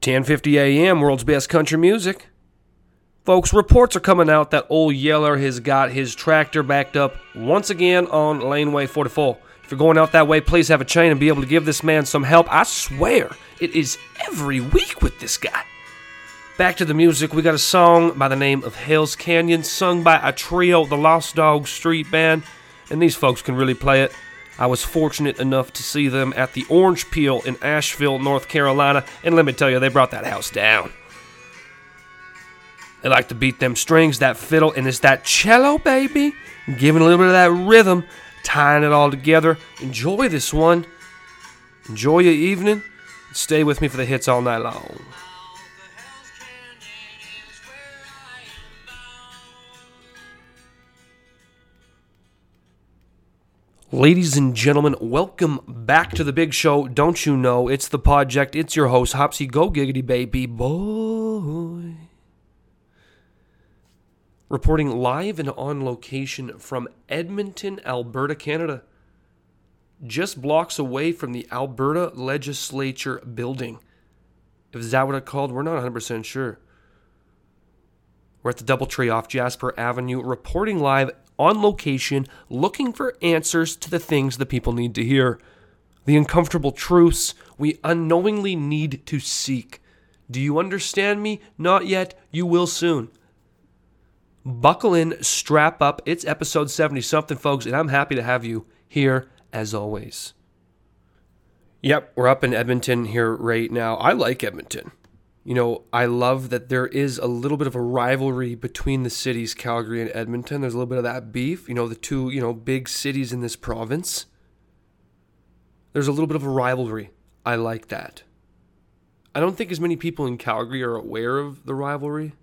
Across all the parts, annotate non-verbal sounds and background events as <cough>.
10:50 a.m. World's best country music. Folks, reports are coming out that Old Yeller has got his tractor backed up once again on laneway 44. If you're going out that way, please have a chain and be able to give this man some help. I swear, it is every week with this guy. Back to the music, we got a song by the name of Hell's Canyon, sung by a trio, the Lost Dog Street Band, and these folks can really play it. I was fortunate enough to see them at the Orange Peel in Asheville, North Carolina, and let me tell you, they brought that house down. They like to beat them strings, that fiddle, and it's that cello, baby, giving a little bit of that rhythm, tying it all together. Enjoy this one. Enjoy your evening. Stay with me for the hits all night long. Ladies and gentlemen, welcome back to the big show. Don't you know it's the project? It's your host, Hopsy Go Giggity Baby Boy. Reporting live and on location from Edmonton, Alberta, Canada. Just blocks away from the Alberta Legislature building. If that what it's called? We're not 100% sure. We're at the Doubletree off Jasper Avenue, reporting live on location, looking for answers to the things the people need to hear. The uncomfortable truths we unknowingly need to seek. Do you understand me? Not yet. You will soon. Buckle in, strap up. It's episode 70 something, folks, and I'm happy to have you here as always. Yep, we're up in Edmonton here right now. I like Edmonton you know, I love that there is a little bit of a rivalry between the cities, Calgary and Edmonton. There's a little bit of that beef, you know, the two, you know, big cities in this province. There's a little bit of a rivalry. I like that. I don't think as many people in Calgary are aware of the rivalry.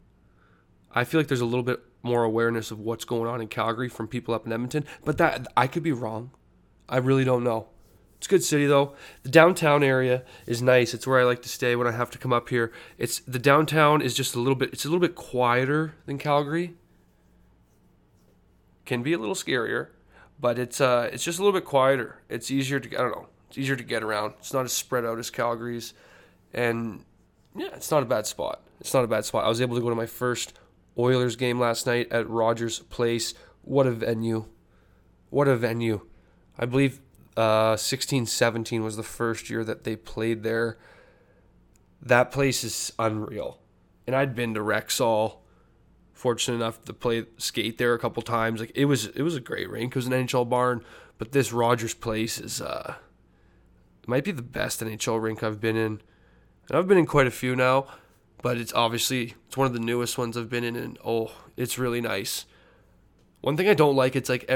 I feel like there's a little bit more awareness of what's going on in Calgary from people up in Edmonton, but that I could be wrong. I really don't know. It's a good city though. The downtown area is nice. It's where I like to stay when I have to come up here. It's the downtown is just a little bit it's a little bit quieter than Calgary. Can be a little scarier, but it's uh it's just a little bit quieter. It's easier to I don't know. It's easier to get around. It's not as spread out as Calgary's and yeah, it's not a bad spot. It's not a bad spot. I was able to go to my first Oilers game last night at Rogers Place. What a venue. What a venue. I believe uh, 16 17 was the first year that they played there. That place is unreal. And I'd been to Rexall, fortunate enough to play skate there a couple times. Like it was it was a great rink. It was an NHL barn, but this Rogers place is uh might be the best NHL rink I've been in. And I've been in quite a few now, but it's obviously it's one of the newest ones I've been in and oh, it's really nice. One thing I don't like it's like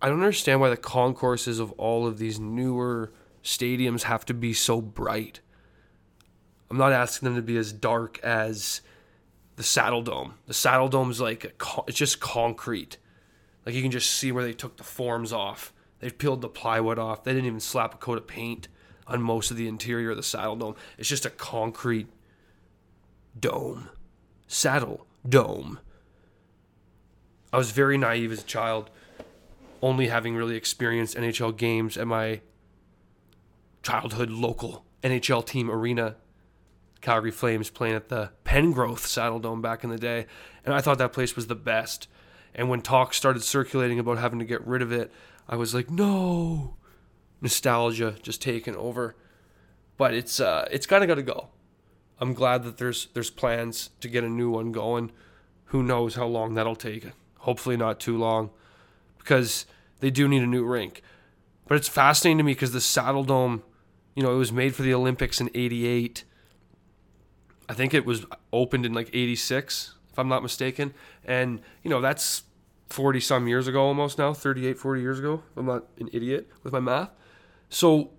I don't understand why the concourses of all of these newer stadiums have to be so bright. I'm not asking them to be as dark as the Saddle Dome. The Saddledome is like a, it's just concrete. Like you can just see where they took the forms off. They peeled the plywood off. They didn't even slap a coat of paint on most of the interior of the Saddle Dome. It's just a concrete dome. Saddle dome. I was very naive as a child only having really experienced NHL games at my childhood local NHL team arena, Calgary Flames playing at the Pengrowth Saddledome back in the day, and I thought that place was the best. And when talk started circulating about having to get rid of it, I was like, no, nostalgia just taking over. But it's uh, it's kind of got to go. I'm glad that there's there's plans to get a new one going. Who knows how long that'll take? Hopefully not too long because they do need a new rink. But it's fascinating to me because the Saddledome, you know, it was made for the Olympics in 88. I think it was opened in like 86, if I'm not mistaken. And, you know, that's 40 some years ago almost now, 38, 40 years ago. I'm not an idiot with my math. So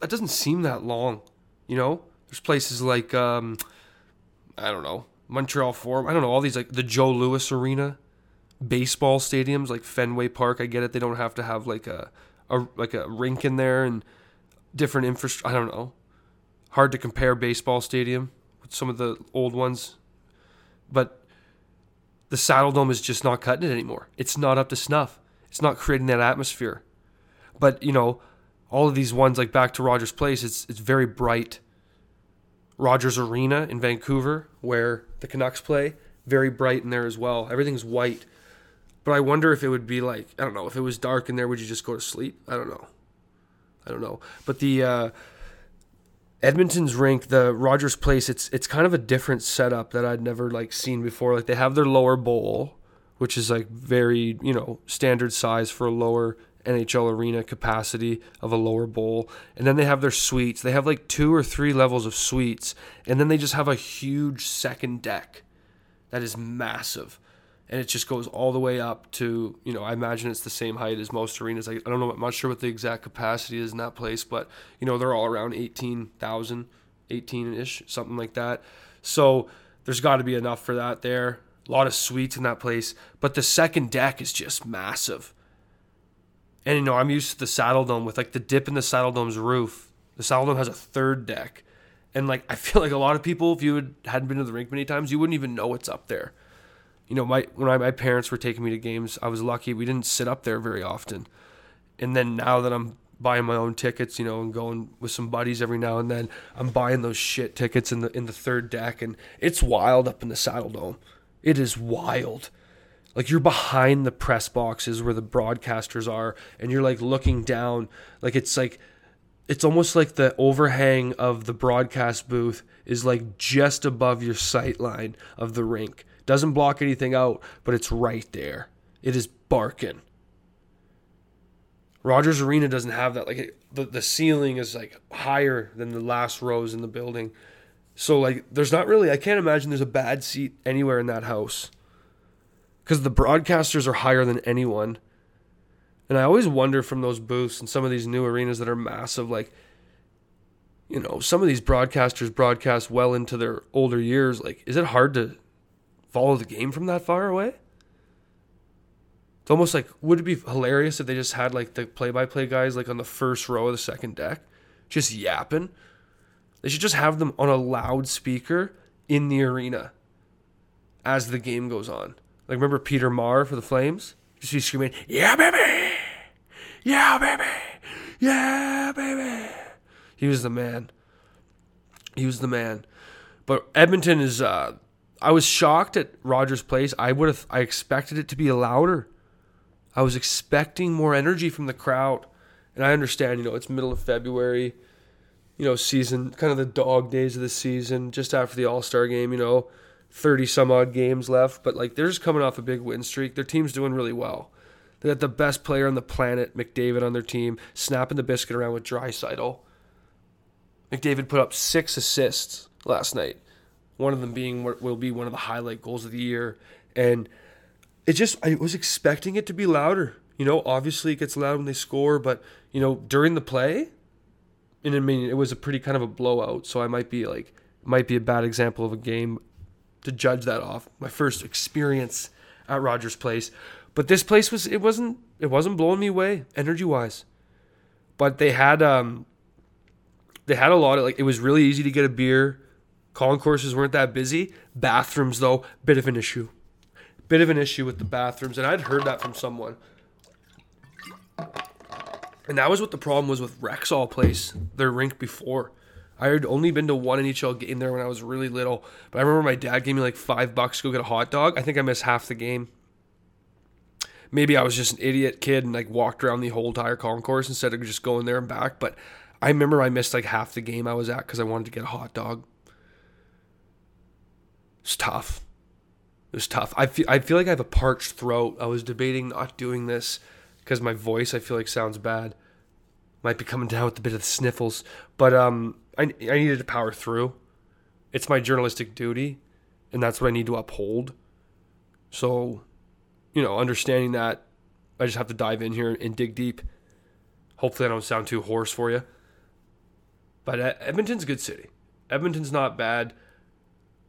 that doesn't seem that long, you know? There's places like, um, I don't know, Montreal Forum. I don't know, all these, like the Joe Louis Arena baseball stadiums like Fenway Park. I get it; they don't have to have like a, a like a rink in there and different infrastructure. I don't know. Hard to compare baseball stadium with some of the old ones, but the Saddledome is just not cutting it anymore. It's not up to snuff. It's not creating that atmosphere. But you know, all of these ones like back to Rogers Place, it's it's very bright. Rogers Arena in Vancouver, where the Canucks play. Very bright in there as well. Everything's white. But I wonder if it would be like I don't know if it was dark in there, would you just go to sleep? I don't know. I don't know. But the uh, Edmonton's rink, the Rogers Place, it's it's kind of a different setup that I'd never like seen before. Like they have their lower bowl, which is like very you know standard size for a lower NHL arena capacity of a lower bowl. And then they have their suites. They have like two or three levels of suites. And then they just have a huge second deck that is massive. And it just goes all the way up to, you know, I imagine it's the same height as most arenas. I, I don't know, I'm not sure what the exact capacity is in that place, but, you know, they're all around 18,000, 18 ish, something like that. So there's got to be enough for that there. A lot of suites in that place. But the second deck is just massive and you know, I'm used to the Saddle Dome with like the dip in the Saddle Dome's roof. The Saddle Dome has a third deck. And like I feel like a lot of people, if you had, hadn't been to the rink many times, you wouldn't even know it's up there. You know, my when I, my parents were taking me to games, I was lucky we didn't sit up there very often. And then now that I'm buying my own tickets, you know, and going with some buddies every now and then, I'm buying those shit tickets in the in the third deck, and it's wild up in the Saddle Dome. It is wild like you're behind the press boxes where the broadcasters are and you're like looking down like it's like it's almost like the overhang of the broadcast booth is like just above your sight line of the rink doesn't block anything out but it's right there. It is barking. Rogers arena doesn't have that. Like it, the, the ceiling is like higher than the last rows in the building. So like there's not really i can't imagine there's a bad seat anywhere in that house. Because the broadcasters are higher than anyone. And I always wonder from those booths and some of these new arenas that are massive, like, you know, some of these broadcasters broadcast well into their older years. Like, is it hard to follow the game from that far away? It's almost like, would it be hilarious if they just had like the play by play guys like on the first row of the second deck, just yapping? They should just have them on a loudspeaker in the arena as the game goes on. Like remember Peter Maher for the Flames? Just be screaming, "Yeah, baby! Yeah, baby! Yeah, baby!" He was the man. He was the man. But Edmonton is. Uh, I was shocked at Rogers Place. I would have. I expected it to be louder. I was expecting more energy from the crowd, and I understand. You know, it's middle of February. You know, season kind of the dog days of the season, just after the All Star game. You know, 30 some odd games left, but like they're just coming off a big win streak. Their team's doing really well. They got the best player on the planet, McDavid, on their team, snapping the biscuit around with Draisaitl. McDavid put up six assists last night. One of them being what will be one of the highlight goals of the year, and it just I was expecting it to be louder. You know, obviously it gets loud when they score, but you know during the play, and I mean it was a pretty kind of a blowout. So I might be like might be a bad example of a game to judge that off. My first experience at Rogers Place, but this place was it wasn't it wasn't blowing me away energy wise, but they had um they had a lot of like it was really easy to get a beer. Concourses weren't that busy. Bathrooms though, bit of an issue. Bit of an issue with the bathrooms, and I'd heard that from someone. And that was what the problem was with Rexall Place, their rink before. I had only been to one NHL game there when I was really little, but I remember my dad gave me like five bucks to go get a hot dog. I think I missed half the game. Maybe I was just an idiot kid and like walked around the whole entire concourse instead of just going there and back. But I remember I missed like half the game I was at because I wanted to get a hot dog. It's tough. It was tough. I feel I feel like I have a parched throat. I was debating not doing this because my voice I feel like sounds bad. Might be coming down with a bit of the sniffles, but um, I, I needed to power through. It's my journalistic duty, and that's what I need to uphold. So, you know, understanding that, I just have to dive in here and dig deep. Hopefully, I don't sound too hoarse for you. But Edmonton's a good city. Edmonton's not bad.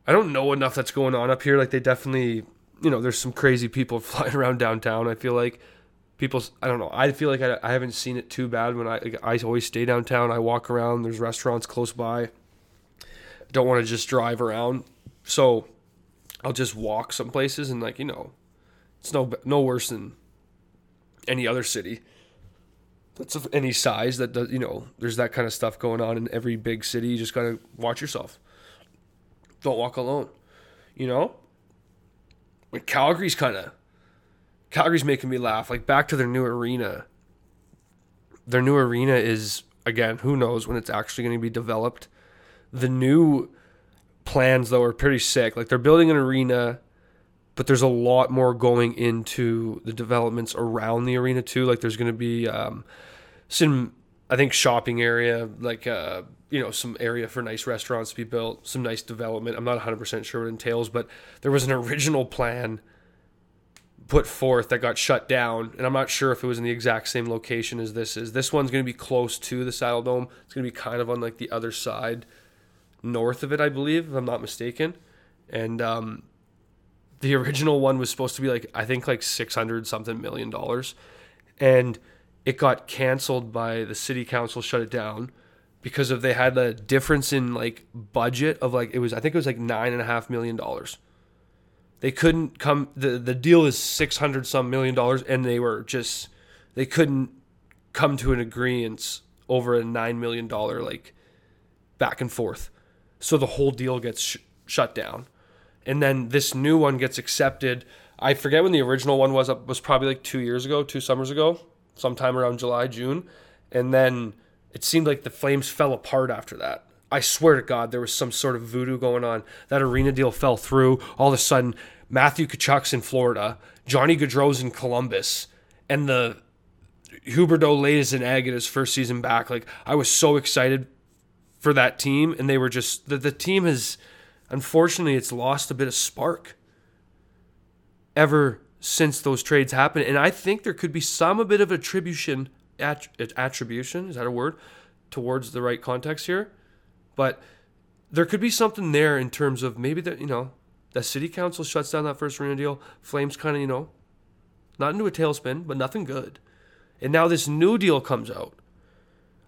I don't know enough that's going on up here. Like, they definitely, you know, there's some crazy people <laughs> flying around downtown. I feel like. People i don't know. I feel like I, I haven't seen it too bad when i like, i always stay downtown. I walk around there's restaurants close by. Don't want to just drive around. So i'll just walk some places and like you know it's no no worse than any other city. That's of any size that does you know there's that kind of stuff going on in every big city. You just gotta watch yourself Don't walk alone. You know? Like Calgary's kind of Calgary's making me laugh. Like back to their new arena. Their new arena is again, who knows when it's actually going to be developed. The new plans though are pretty sick. Like they're building an arena, but there's a lot more going into the developments around the arena too. Like there's going to be um, some, I think, shopping area, like uh, you know, some area for nice restaurants to be built, some nice development. I'm not 100 percent sure what entails, but there was an original plan put forth that got shut down, and I'm not sure if it was in the exact same location as this is. This one's going to be close to the Saddle Dome. It's going to be kind of on like the other side, north of it, I believe, if I'm not mistaken. And um, the original one was supposed to be like I think like 600 something million dollars, and it got canceled by the city council, shut it down because of they had a difference in like budget of like it was I think it was like nine and a half million dollars they couldn't come. the The deal is six hundred some million dollars, and they were just they couldn't come to an agreement over a nine million dollar like back and forth. So the whole deal gets sh- shut down, and then this new one gets accepted. I forget when the original one was up. Was probably like two years ago, two summers ago, sometime around July, June, and then it seemed like the Flames fell apart after that. I swear to God, there was some sort of voodoo going on. That arena deal fell through. All of a sudden, Matthew Tkachuk's in Florida, Johnny Gaudreau's in Columbus, and the Huberdeau laid as an egg at his first season back. Like I was so excited for that team, and they were just the, the team has unfortunately it's lost a bit of spark ever since those trades happened. And I think there could be some a bit of attribution attribution, is that a word? Towards the right context here but there could be something there in terms of maybe that you know the city council shuts down that first arena deal. Flames kind of you know not into a tailspin, but nothing good. And now this new deal comes out.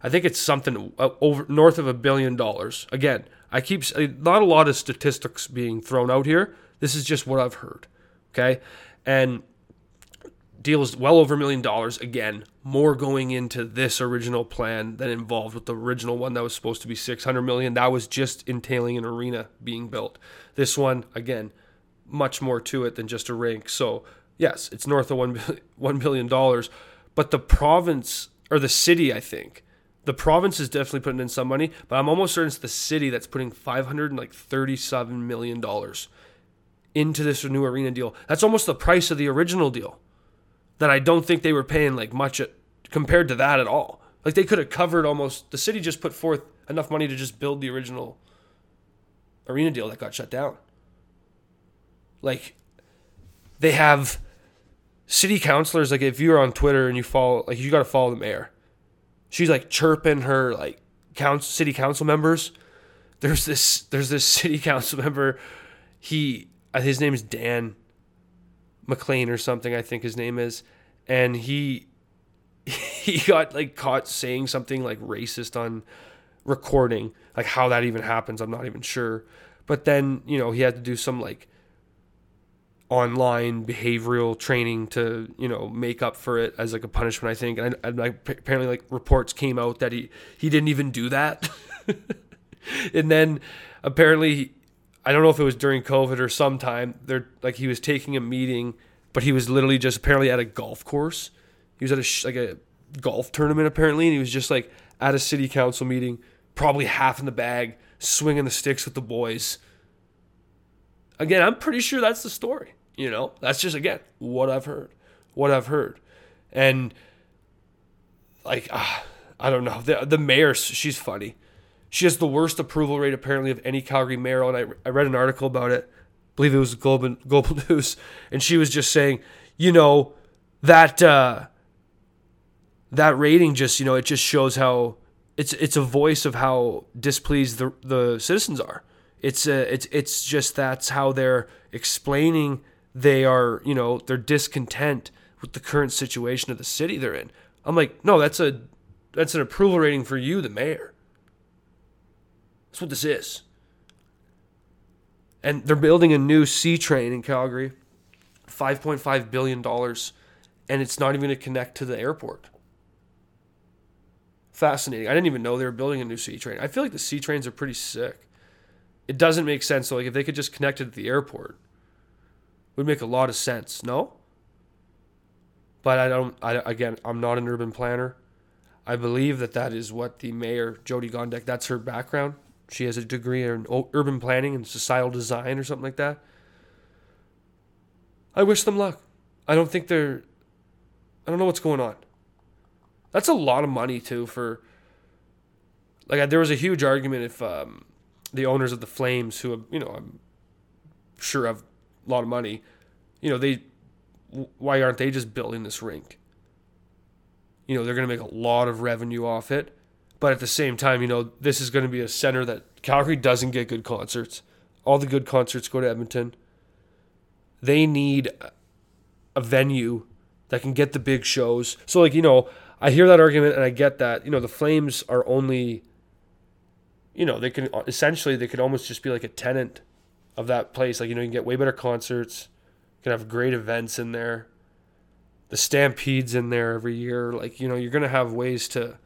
I think it's something over north of a billion dollars. Again, I keep not a lot of statistics being thrown out here. This is just what I've heard. Okay, and deal is well over a million dollars. Again, more going into this original plan than involved with the original one that was supposed to be 600 million. That was just entailing an arena being built. This one, again, much more to it than just a rink. So, yes, it's north of one <laughs> $1 billion. But the province, or the city, I think, the province is definitely putting in some money, but I'm almost certain it's the city that's putting $537 million into this new arena deal. That's almost the price of the original deal that I don't think they were paying like much at, compared to that at all. Like they could have covered almost the city just put forth enough money to just build the original arena deal that got shut down. Like they have city councilors like if you're on Twitter and you follow like you got to follow the mayor. She's like chirping her like council city council members. There's this there's this <laughs> city council member he uh, his name is Dan McLean or something, I think his name is, and he <laughs> he got like caught saying something like racist on recording. Like how that even happens, I'm not even sure. But then you know he had to do some like online behavioral training to you know make up for it as like a punishment i think and, and like apparently like reports came out that he he didn't even do that <laughs> and then apparently I don't know if it was during COVID or sometime. They're like he was taking a meeting, but he was literally just apparently at a golf course. He was at a sh- like a golf tournament apparently, and he was just like at a city council meeting, probably half in the bag, swinging the sticks with the boys. Again, I'm pretty sure that's the story. You know, that's just again what I've heard, what I've heard, and like uh, I don't know. The the mayor, she's funny. She has the worst approval rate apparently of any Calgary mayor. And I, I read an article about it. I believe it was Global, Global <laughs> News, and she was just saying, you know, that uh, that rating just you know it just shows how it's it's a voice of how displeased the the citizens are. It's a, it's it's just that's how they're explaining they are you know they're discontent with the current situation of the city they're in. I'm like, no, that's a that's an approval rating for you, the mayor. That's what this is. And they're building a new C train in Calgary, $5.5 billion, and it's not even going to connect to the airport. Fascinating. I didn't even know they were building a new C train. I feel like the C trains are pretty sick. it doesn't make sense. So like if they could just connect it at the airport, would make a lot of sense. No. But I don't. I again, I'm not an urban planner. I believe that that is what the mayor Jyoti Gondek. That's her background. She has a degree in urban planning and societal design or something like that. I wish them luck. I don't think they're. I don't know what's going on. That's a lot of money too for. Like there was a huge argument if um, the owners of the Flames, who have, you know I'm sure have a lot of money, you know they, why aren't they just building this rink? You know they're going to make a lot of revenue off it, but at the same time, you know this is going to be a center that Calgary doesn't get good concerts. All the good concerts go to Edmonton. They need a venue that can get the big shows. So like, you know, I hear that argument and I get that. You know, the Flames are only you know, they can essentially they could almost just be like a tenant of that place. Like, you know, you can get way better concerts, you can have great events in there. The Stampede's in there every year. Like, you know, you're gonna have ways to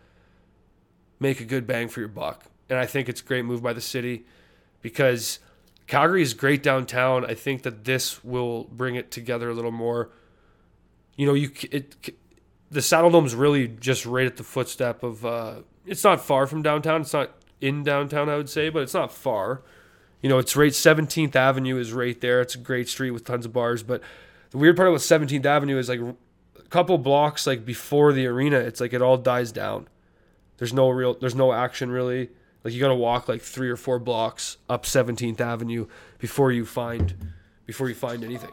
make a good bang for your buck. And I think it's a great move by the city because Calgary is great downtown. I think that this will bring it together a little more. You know, you it the Saddledome's really just right at the footstep of. Uh, it's not far from downtown. It's not in downtown, I would say, but it's not far. You know, it's right. Seventeenth Avenue is right there. It's a great street with tons of bars. But the weird part about Seventeenth Avenue is like a couple blocks like before the arena, it's like it all dies down. There's no real. There's no action really. Like you got to walk like three or four blocks up 17th Avenue before you find before you find anything.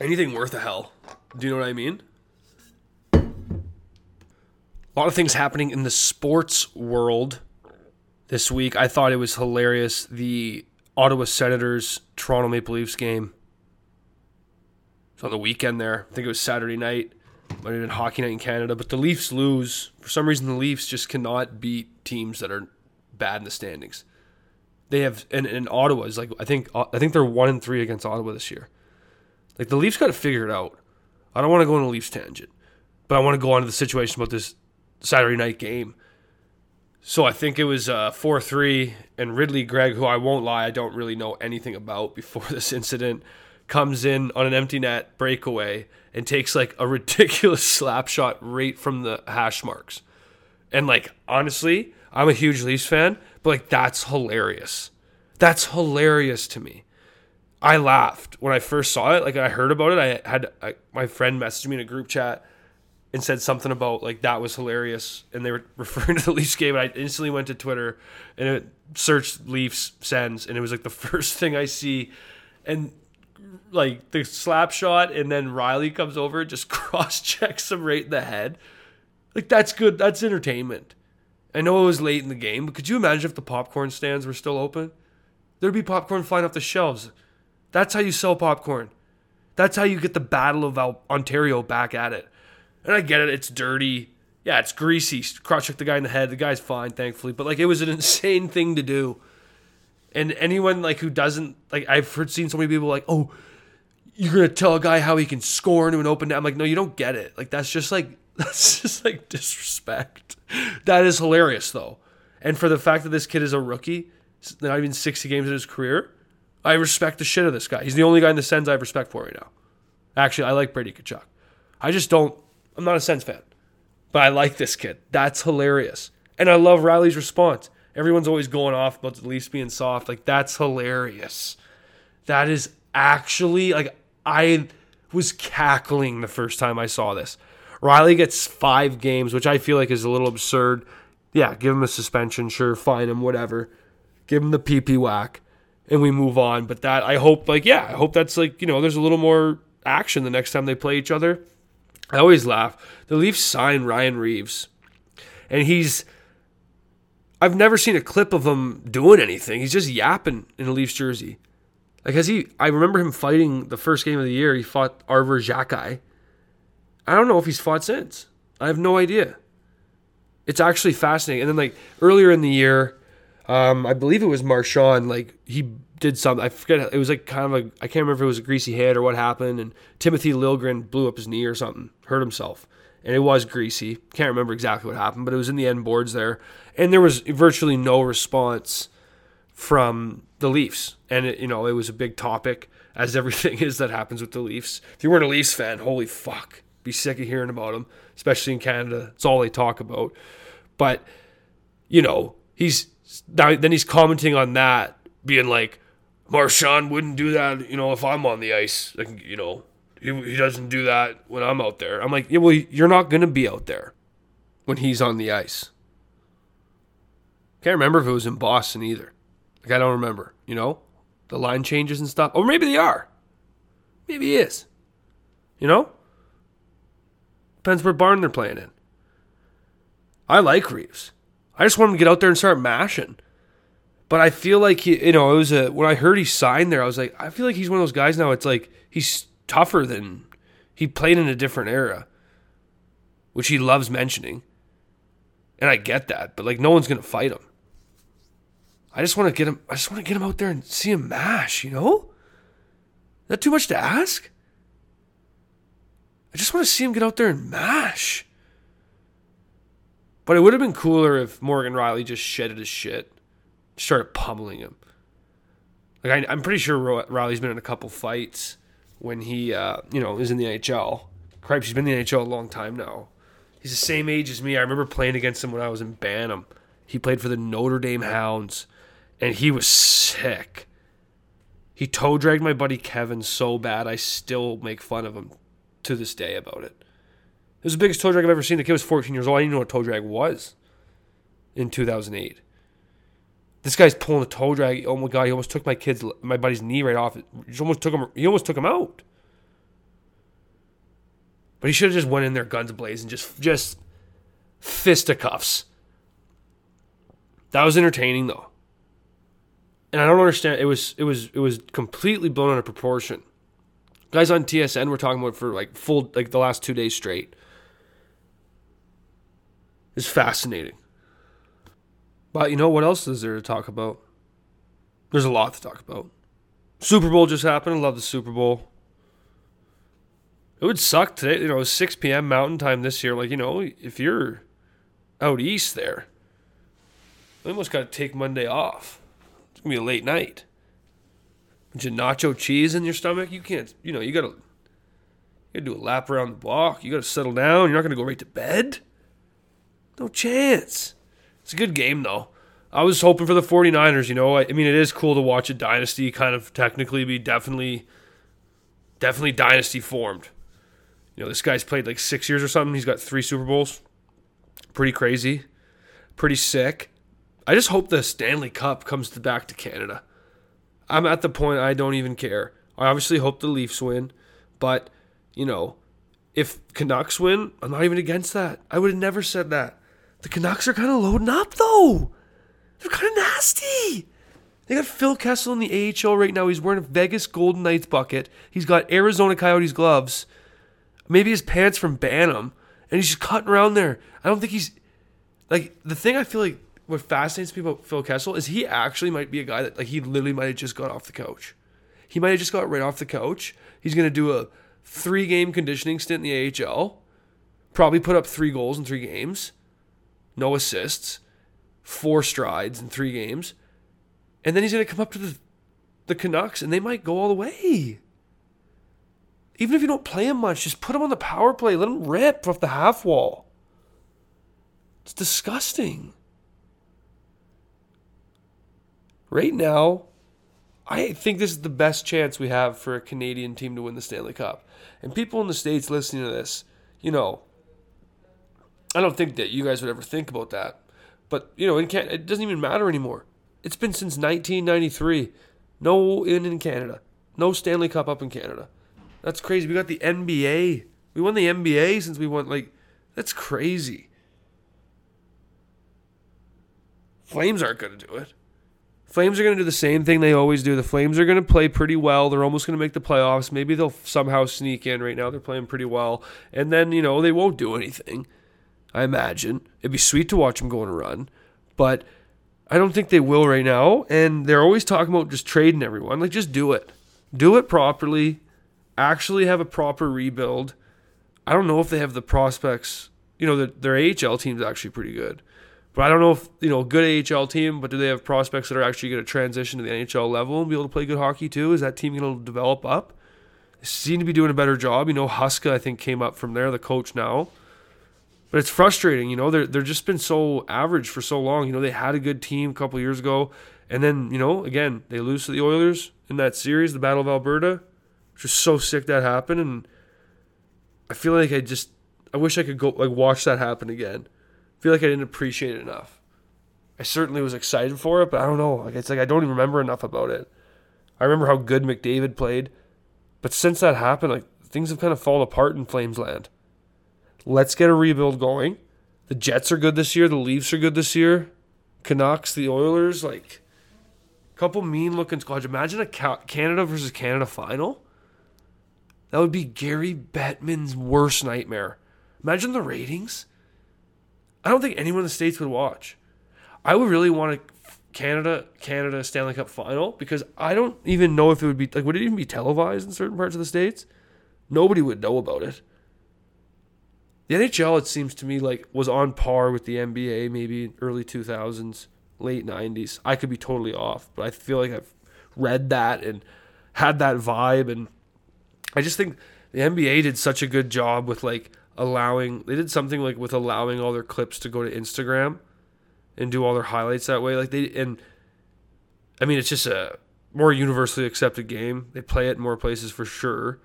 Anything worth a hell. Do you know what I mean? A lot of things happening in the sports world this week. I thought it was hilarious. The Ottawa Senators Toronto Maple Leafs game. It's on the weekend there. I think it was Saturday night might have been hockey night in Canada, but the Leafs lose. For some reason, the Leafs just cannot beat teams that are bad in the standings. They have and, and Ottawa is like I think I think they're one and three against Ottawa this year. Like the Leafs got to figure it out. I don't want to go on a Leafs tangent, but I want to go on to the situation about this Saturday night game. So I think it was uh, four three, and Ridley Greig, who I won't lie, I don't really know anything about before <laughs> this incident, comes in on an empty net breakaway and takes like a <laughs> ridiculous slap shot right from the hash marks. And like honestly, I'm a huge Leafs fan, but like that's hilarious. That's hilarious to me. I laughed when I first saw it. Like I heard about it, I had I, my friend messaged me in a group chat and said something about like that was hilarious, and they were <laughs> referring to the Leafs game. And I instantly went to Twitter and it searched Leafs Sens, and it was like the <laughs> first thing I see, and like the slap shot, and then Rielly comes over, and just <laughs> cross checks him right in the head. Like that's good. That's entertainment. I know it was late in the game, but could you imagine if the popcorn stands were still open? There'd be popcorn flying off the shelves. That's how you sell popcorn. That's how you get the Battle of Ontario back at it. And I get it, it's dirty. Yeah, it's greasy. Cross check the guy in the head. The guy's fine, thankfully. But like it was an <laughs> insane thing to do. And anyone like who doesn't like I've heard seen so many people like, oh, you're gonna tell a guy how he can score into an open net. I'm like, no, you don't get it. Like that's just like <laughs> that's just like disrespect. That is hilarious though. And for the fact that this kid is a rookie, not even 60 games in his career, I respect the shit of this guy. He's the only guy in the Sens I have respect for right now. Actually, I like Brady Tkachuk. I just don't. I'm not a Sens fan, but I like this kid. That's hilarious, and I love Rielly's response. Everyone's always going off about the Leafs being soft. Like that's hilarious. That is actually like I was cackling the first time I saw this. Rielly gets five games, which I feel like is a little absurd. Yeah, give him a suspension, sure, fine him, whatever. Give him the PP whack, and we move on. But that I hope, like, yeah, I hope that's like you know, there's a little more action the next time they play each other. I always laugh. The Leafs sign Ryan Reaves, and he's. I've never seen a clip of him doing anything. He's just yapping in a Leafs jersey. Like, has he? I remember him fighting the first game of the year. He fought Arber Xhekaj. I don't know if he's fought since. I have no idea. It's actually fascinating. And then, like earlier in the year, um, I believe it was Marchand. Like he did something. I forget. It was like kind of a. I can't remember if it was a greasy hit or what happened. And Timothy Liljegren blew up his knee or something, hurt himself. and it was greasy. Can't remember exactly what happened, but it was in the end boards there, and there was virtually no response from the Leafs, and it, you know it was a big topic as everything <laughs> is that happens with the Leafs. If you weren't a Leafs fan, holy fuck, be sick of hearing about them, especially in Canada. It's all they talk about. But you know, he's now then he's commenting on that, being like, Marchand wouldn't do that, you know, if I'm on the ice. Like, you know, he, he doesn't do that when I'm out there. I'm like, yeah, well, you're not gonna be out there when he's on the ice. Can't remember if it was in Boston either. Like I don't remember, you know? The line changes and stuff. Or maybe they are. Maybe he is. You know? Depends what barn they're playing in. I like Reaves. I just want him to get out there and start mashing. But I feel like he, you know, it was a when I heard he signed there, I was like, I feel like he's one of those guys now. It's like he's tougher than he played in a different era, which he loves mentioning. And I get that, but like no one's gonna fight him. I just want to get him. I just want to get him out there and see him mash. You know, is that too much to ask? I just want to see him get out there and mash. But it would have been cooler if Morgan Rielly just shedded his shit, started pummeling him. Like I, am pretty sure Rielly's been in a couple fights when he, uh, you know, is in the NHL. Cripes, he's been in the NHL a long time now. He's the same age as me. I remember playing against him when I was in Bantam. He played for the Notre Dame Hounds and he was sick. He toe dragged my buddy Kevin so bad, I still make fun of him to this day about it. It was the biggest toe drag I've ever seen. The kid was 14 years old. I didn't know what toe drag was in 2008. This guy's pulling a toe drag. Oh my god, he almost took my kid's, my buddy's knee right off. He almost took him. He almost took him out. But he should have just went in there guns blazing, just just fisticuffs. That was entertaining though and I don't understand. It was it was it was completely blown out of proportion. Guys on TSN were talking about for like full like the last two days straight. It's fascinating. But you know what else is there to talk about? There's a lot to talk about. Super Bowl just happened. I love the Super Bowl. It would suck today, you know, 6 p.m. Mountain Time this year. Like, you know, if you're out east there, we almost got to take Monday off. It's gonna be a late night. Bunch of nacho cheese in your stomach. You can't. You know. You gotta. You gotta do a lap around the block. You gotta settle down. You're not gonna go right to bed. No chance. It's a good game though. I was hoping for the 49ers, you know. I, I mean, it is cool to watch a dynasty kind of technically be definitely, definitely dynasty formed. You know, this guy's played like six years or something. He's got three Super Bowls. Pretty crazy. Pretty sick. I just hope the Stanley Cup comes to back to Canada. I'm at the point I don't even care. I obviously hope the Leafs win, but you know, if Canucks win, I'm not even against that. I would have never said that. The Canucks are kind of loading up though. They're kind of nasty. They got Phil Kessel in the AHL right now. He's wearing a Vegas Golden Knights bucket. He's got Arizona Coyotes gloves. Maybe his pants from Bantam, and he's just cutting around there. I don't think he's like the thing. I feel like what fascinates me about Phil Kessel is he actually might be a guy that like he literally might have just got off the couch. He might have just got right off the couch. He's gonna do a three game conditioning stint in the AHL. Probably put up three goals in three games, no assists, four strides in three games, and then he's gonna come up to the the Canucks and they might go all the way. Even if you don't play him much, just put him on the power play. Let him rip off the half wall. It's disgusting. Right now, I think this is the best chance we have for a Canadian team to win the Stanley Cup. And people in the States listening to this, you know, I don't think that you guys would ever think about that. But, you know, in it doesn't even matter anymore. It's been since 1993. No in in Canada. No Stanley Cup up in Canada. That's crazy. We got the NBA. We won the NBA since we won, like, that's crazy. Flames aren't going to do it. Flames are going to do the same thing they always do. The Flames are going to play pretty well. They're almost going to make the playoffs. Maybe they'll somehow sneak in. Right now, they're playing pretty well. And then, you know, they won't do anything, I imagine. It'd be sweet to watch them go on a run. But I don't think they will right now. And they're always talking about just trading everyone. Like, just do it. Do it properly. Actually have a proper rebuild. I don't know if they have the prospects. You know, their, their AHL team's actually pretty good. But I don't know if, you know, good AHL team, but do they have prospects that are actually going to transition to the NHL level and be able to play good hockey too? Is that team going to develop up? They seem to be doing a better job. You know, Huska, I think, came up from there, the coach now. But it's frustrating, you know, they're, they're just been so average for so long. You know, they had a good team a couple years ago. And then, you know, again, they lose to the Oilers in that series, the Battle of Alberta. Just so sick that happened. And I feel like I just, I wish I could go, like, watch that happen again. Feel like I didn't appreciate it enough. I certainly was excited for it, but I don't know. Like, it's like I don't even remember enough about it. I remember how good McDavid played. But since that happened, like, things have kind of fallen apart in Flames land. Let's get a rebuild going. The Jets are good this year. The Leafs are good this year. Canucks, the Oilers, like a couple mean looking squads. Imagine a Canada versus Canada final. That would be Gary Bettman's worst nightmare. Imagine the ratings. I don't think anyone in the states would watch. I would really want a Canada Canada Stanley Cup final because I don't even know if it would be like would it even be televised in certain parts of the states? Nobody would know about it. The NHL, it seems to me, like was on par with the NBA, maybe early 2000s, late 90s. I could be totally off, but I feel like I've read that and had that vibe, and I just think the NBA did such a good job with like allowing. They did something like with allowing all their clips to go to Instagram and do all their highlights that way. Like they and I mean, it's just a more universally accepted game. They play it in more places for sure.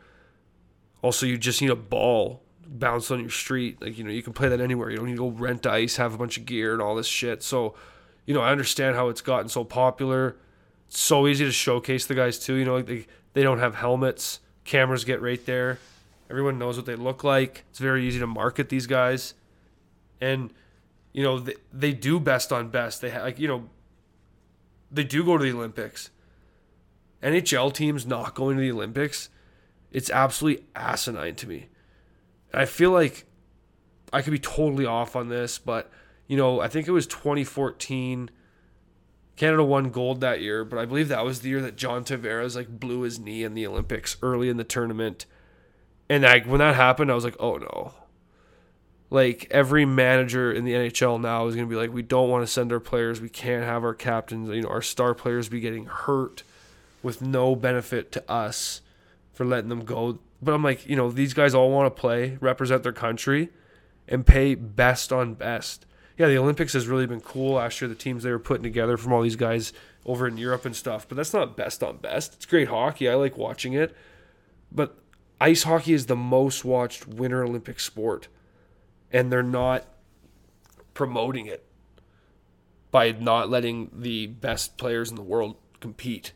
Also, you just need a ball bounce on your street. Like, you know, you can play that anywhere. You don't need to go rent ice, have a bunch of gear and all this shit. So, you know, I understand how it's gotten so popular. It's so easy to showcase the guys too. You know, like they, they don't have helmets. Cameras get right there. Everyone knows what they look like. It's very easy to market these guys. And, you know, they, they do best on best. They ha- like, you know, they do go to the Olympics. NHL teams not going to the Olympics, it's absolutely asinine to me. I feel like I could be totally off on this, but you know, I think it was 2014. Canada won gold that year, but I believe that was the year that John Tavares like blew his knee in the Olympics early in the tournament. And like when that happened, I was like, "Oh no." Like every manager in the NHL now is going to be like, "We don't want to send our players. We can't have our captains, you know, our star players be getting hurt with no benefit to us for letting them go but I'm like, you know, these guys all want to play, represent their country, and pay best on best. Yeah, the Olympics has really been cool last year. The teams they were putting together from all these guys over in Europe and stuff, but that's not best on best. It's great hockey. I like watching it, but ice hockey is the most watched Winter Olympic sport, and they're not promoting it by not letting the best players in the world compete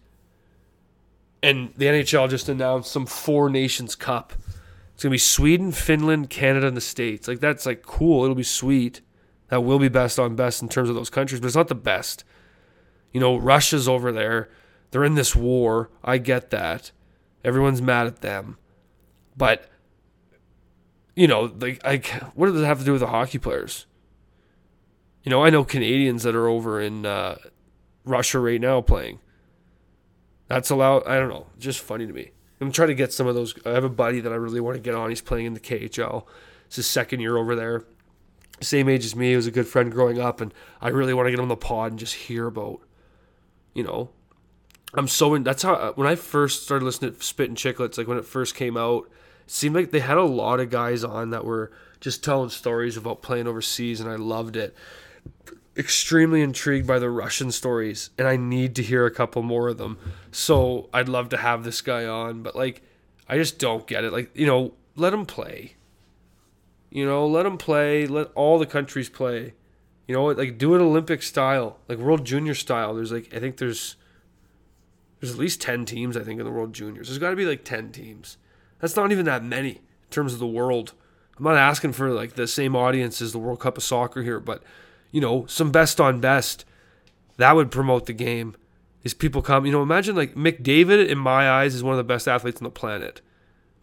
and the NHL just announced some Four Nations Cup. It's gonna be Sweden, Finland, Canada, and the States. Like that's like cool. It'll be sweet. That will be best on best in terms of those countries, but it's not the best. You know, Russia's over there. They're in this war. I get that. Everyone's mad at them, but you know, like, I what does it have to do with the hockey players? You know, I know Canadians that are over in uh, Russia right now playing. That's allowed. I don't know. Just funny to me. I'm trying to get some of those. I have a buddy that I really want to get on. He's playing in the KHL. It's his second year over there. Same age as me. He was a good friend growing up, and I really want to get on the pod and just hear about, you know, I'm so in. That's how when I first started listening to Spittin' Chiclets, like when it first came out, seemed like they had a lot of guys on that were just telling stories about playing overseas, and I loved it extremely intrigued by the Russian stories, and I need to hear a couple more of them. So I'd love to have this guy on, but like, I just don't get it. Like, you know, let him play. You know, let him play. Let all the countries play. You know, like do it Olympic style, like World Junior style. There's like I think there's there's at least ten teams I think in the World Juniors. There's got to be like ten teams. That's not even that many in terms of the world. I'm not asking for like the same audience as the World Cup of Soccer here, but you know, some best on best. That would promote the game. Is people come, you know, imagine like McDavid, in my eyes, is one of the best athletes on the planet.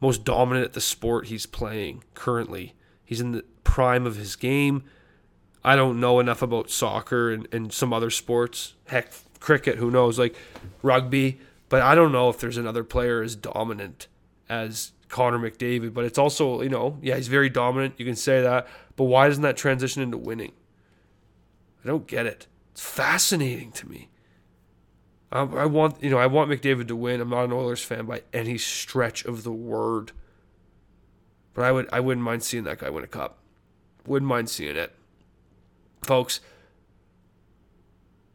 Most dominant at the sport he's playing currently. He's in the prime of his game. I don't know enough about soccer and, and some other sports. Heck, cricket, who knows? Like rugby. But I don't know if there's another player as dominant as Connor McDavid, but it's also, you know, yeah, he's very dominant. You can say that. But why doesn't that transition into winning? I don't get it. It's fascinating to me. I, I want, you know, I want McDavid to win. I'm not an Oilers fan by any stretch of the word. But I would I wouldn't mind seeing that guy win a cup. Wouldn't mind seeing it. Folks,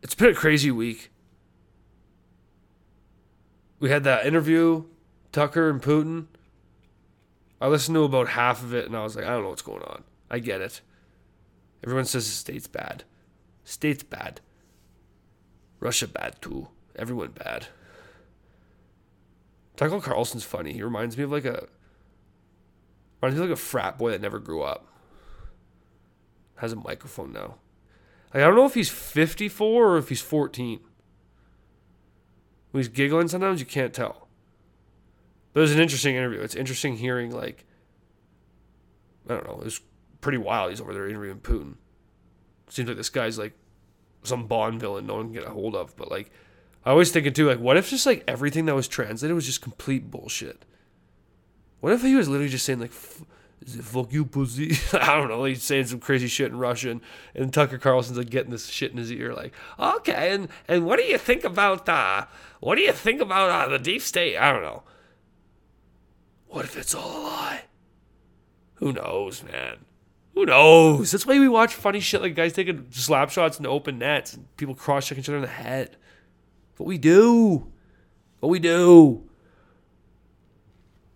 it's been a crazy week. We had that interview, Tucker and Putin. I listened to about half of it and I was like, I don't know what's going on. I get it. Everyone says the state's bad. State's bad. Russia bad too. Everyone bad. Tucker Carlson's funny. He reminds me of like a reminds me of like a frat boy that never grew up. Has a microphone now. Like I don't know if he's 54 or if he's 14. When he's giggling sometimes you can't tell. But it was an interesting interview. It's interesting hearing like I don't know, it was pretty wild. He's over there interviewing Putin. Seems like this guy's like some Bond villain no one can get a hold of. But like I always thinking too, like, what if just like everything that was translated was just complete bullshit? What if he was literally just saying like is it fuck you pussy? <laughs> I don't know. He's saying some crazy shit in Russian, and Tucker Carlson's like getting this shit in his ear, like, okay, and and what do you think about uh, what do you think about uh, the deep state? I don't know. What if it's all a lie? Who knows, man? Who knows? That's why we watch funny shit like guys taking slap shots into open nets and people cross checking each other in the head. What we do. What we do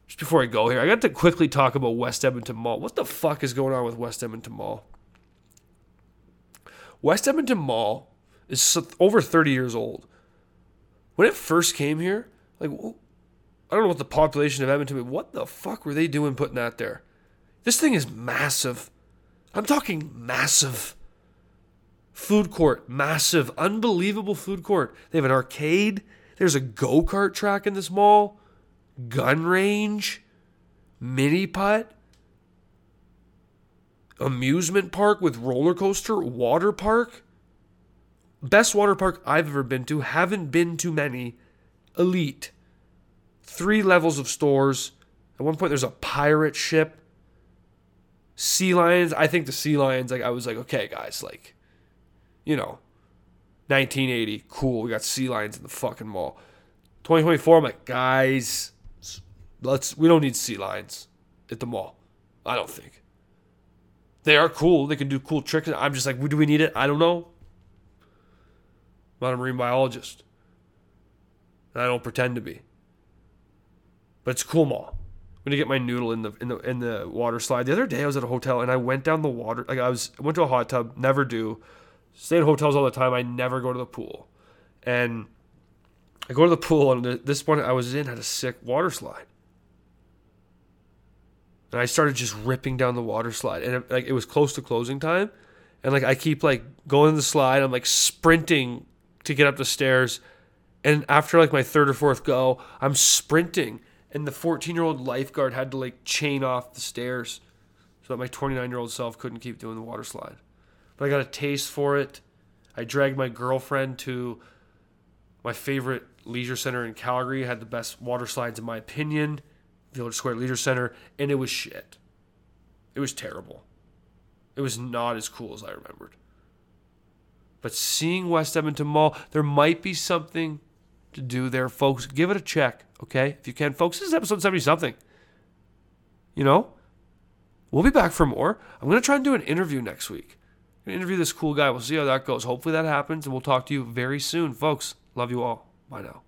just before I go here, I got to quickly talk about West Edmonton Mall. What the fuck is going on with West Edmonton Mall? West Edmonton Mall is over 30 years old. When it first came here, like, I don't know what the population of Edmonton, but what the fuck were they doing putting that there? This thing is massive. I'm talking massive. Food court, massive, unbelievable food court. They have an arcade. There's a go kart track in this mall gun range, mini putt, amusement park with roller coaster, water park. Best water park I've ever been to. Haven't been to many. Elite. Three levels of stores. At one point, there's a pirate ship. Sea lions. I think the sea lions. Like I was like, okay, guys, like, you know, 1980, cool. We got sea lions in the fucking mall. 2024, I'm like, guys, Let's we don't need sea lions at the mall. I don't think. They are cool. They can do cool tricks. I'm just like, do we need it? I don't know. I'm not a marine biologist. I don't pretend to be. But it's a cool mall. I'm gonna get my noodle in the in the in the water slide. The other day I was at a hotel and I went down the water like I was I went to a hot tub, never do. Stay in hotels all the time. I never go to the pool. And I go to the pool and this one I was in had a sick water slide and I started just ripping down the water slide, and it, like it was close to closing time, and like I keep like going the slide, I'm like sprinting to get up the stairs, and after like my third or fourth go, I'm sprinting, and the 14 year old lifeguard had to like chain off the stairs, so that my 29 year old self couldn't keep doing the water slide, but I got a taste for it. I dragged my girlfriend to my favorite leisure center in Calgary. It had the best water slides in my opinion. Village Square Leisure Center, and it was shit. It was terrible. It was not as cool as I remembered. But seeing West Edmonton Mall, there might be something to do there, folks. Give it a check, okay? If you can, folks. This is episode 70 something. You know? We'll be back for more. I'm going to try and do an interview next week. I'm going to interview this cool guy. We'll see how that goes. Hopefully that happens, and we'll talk to you very soon, folks. Love you all. Bye now.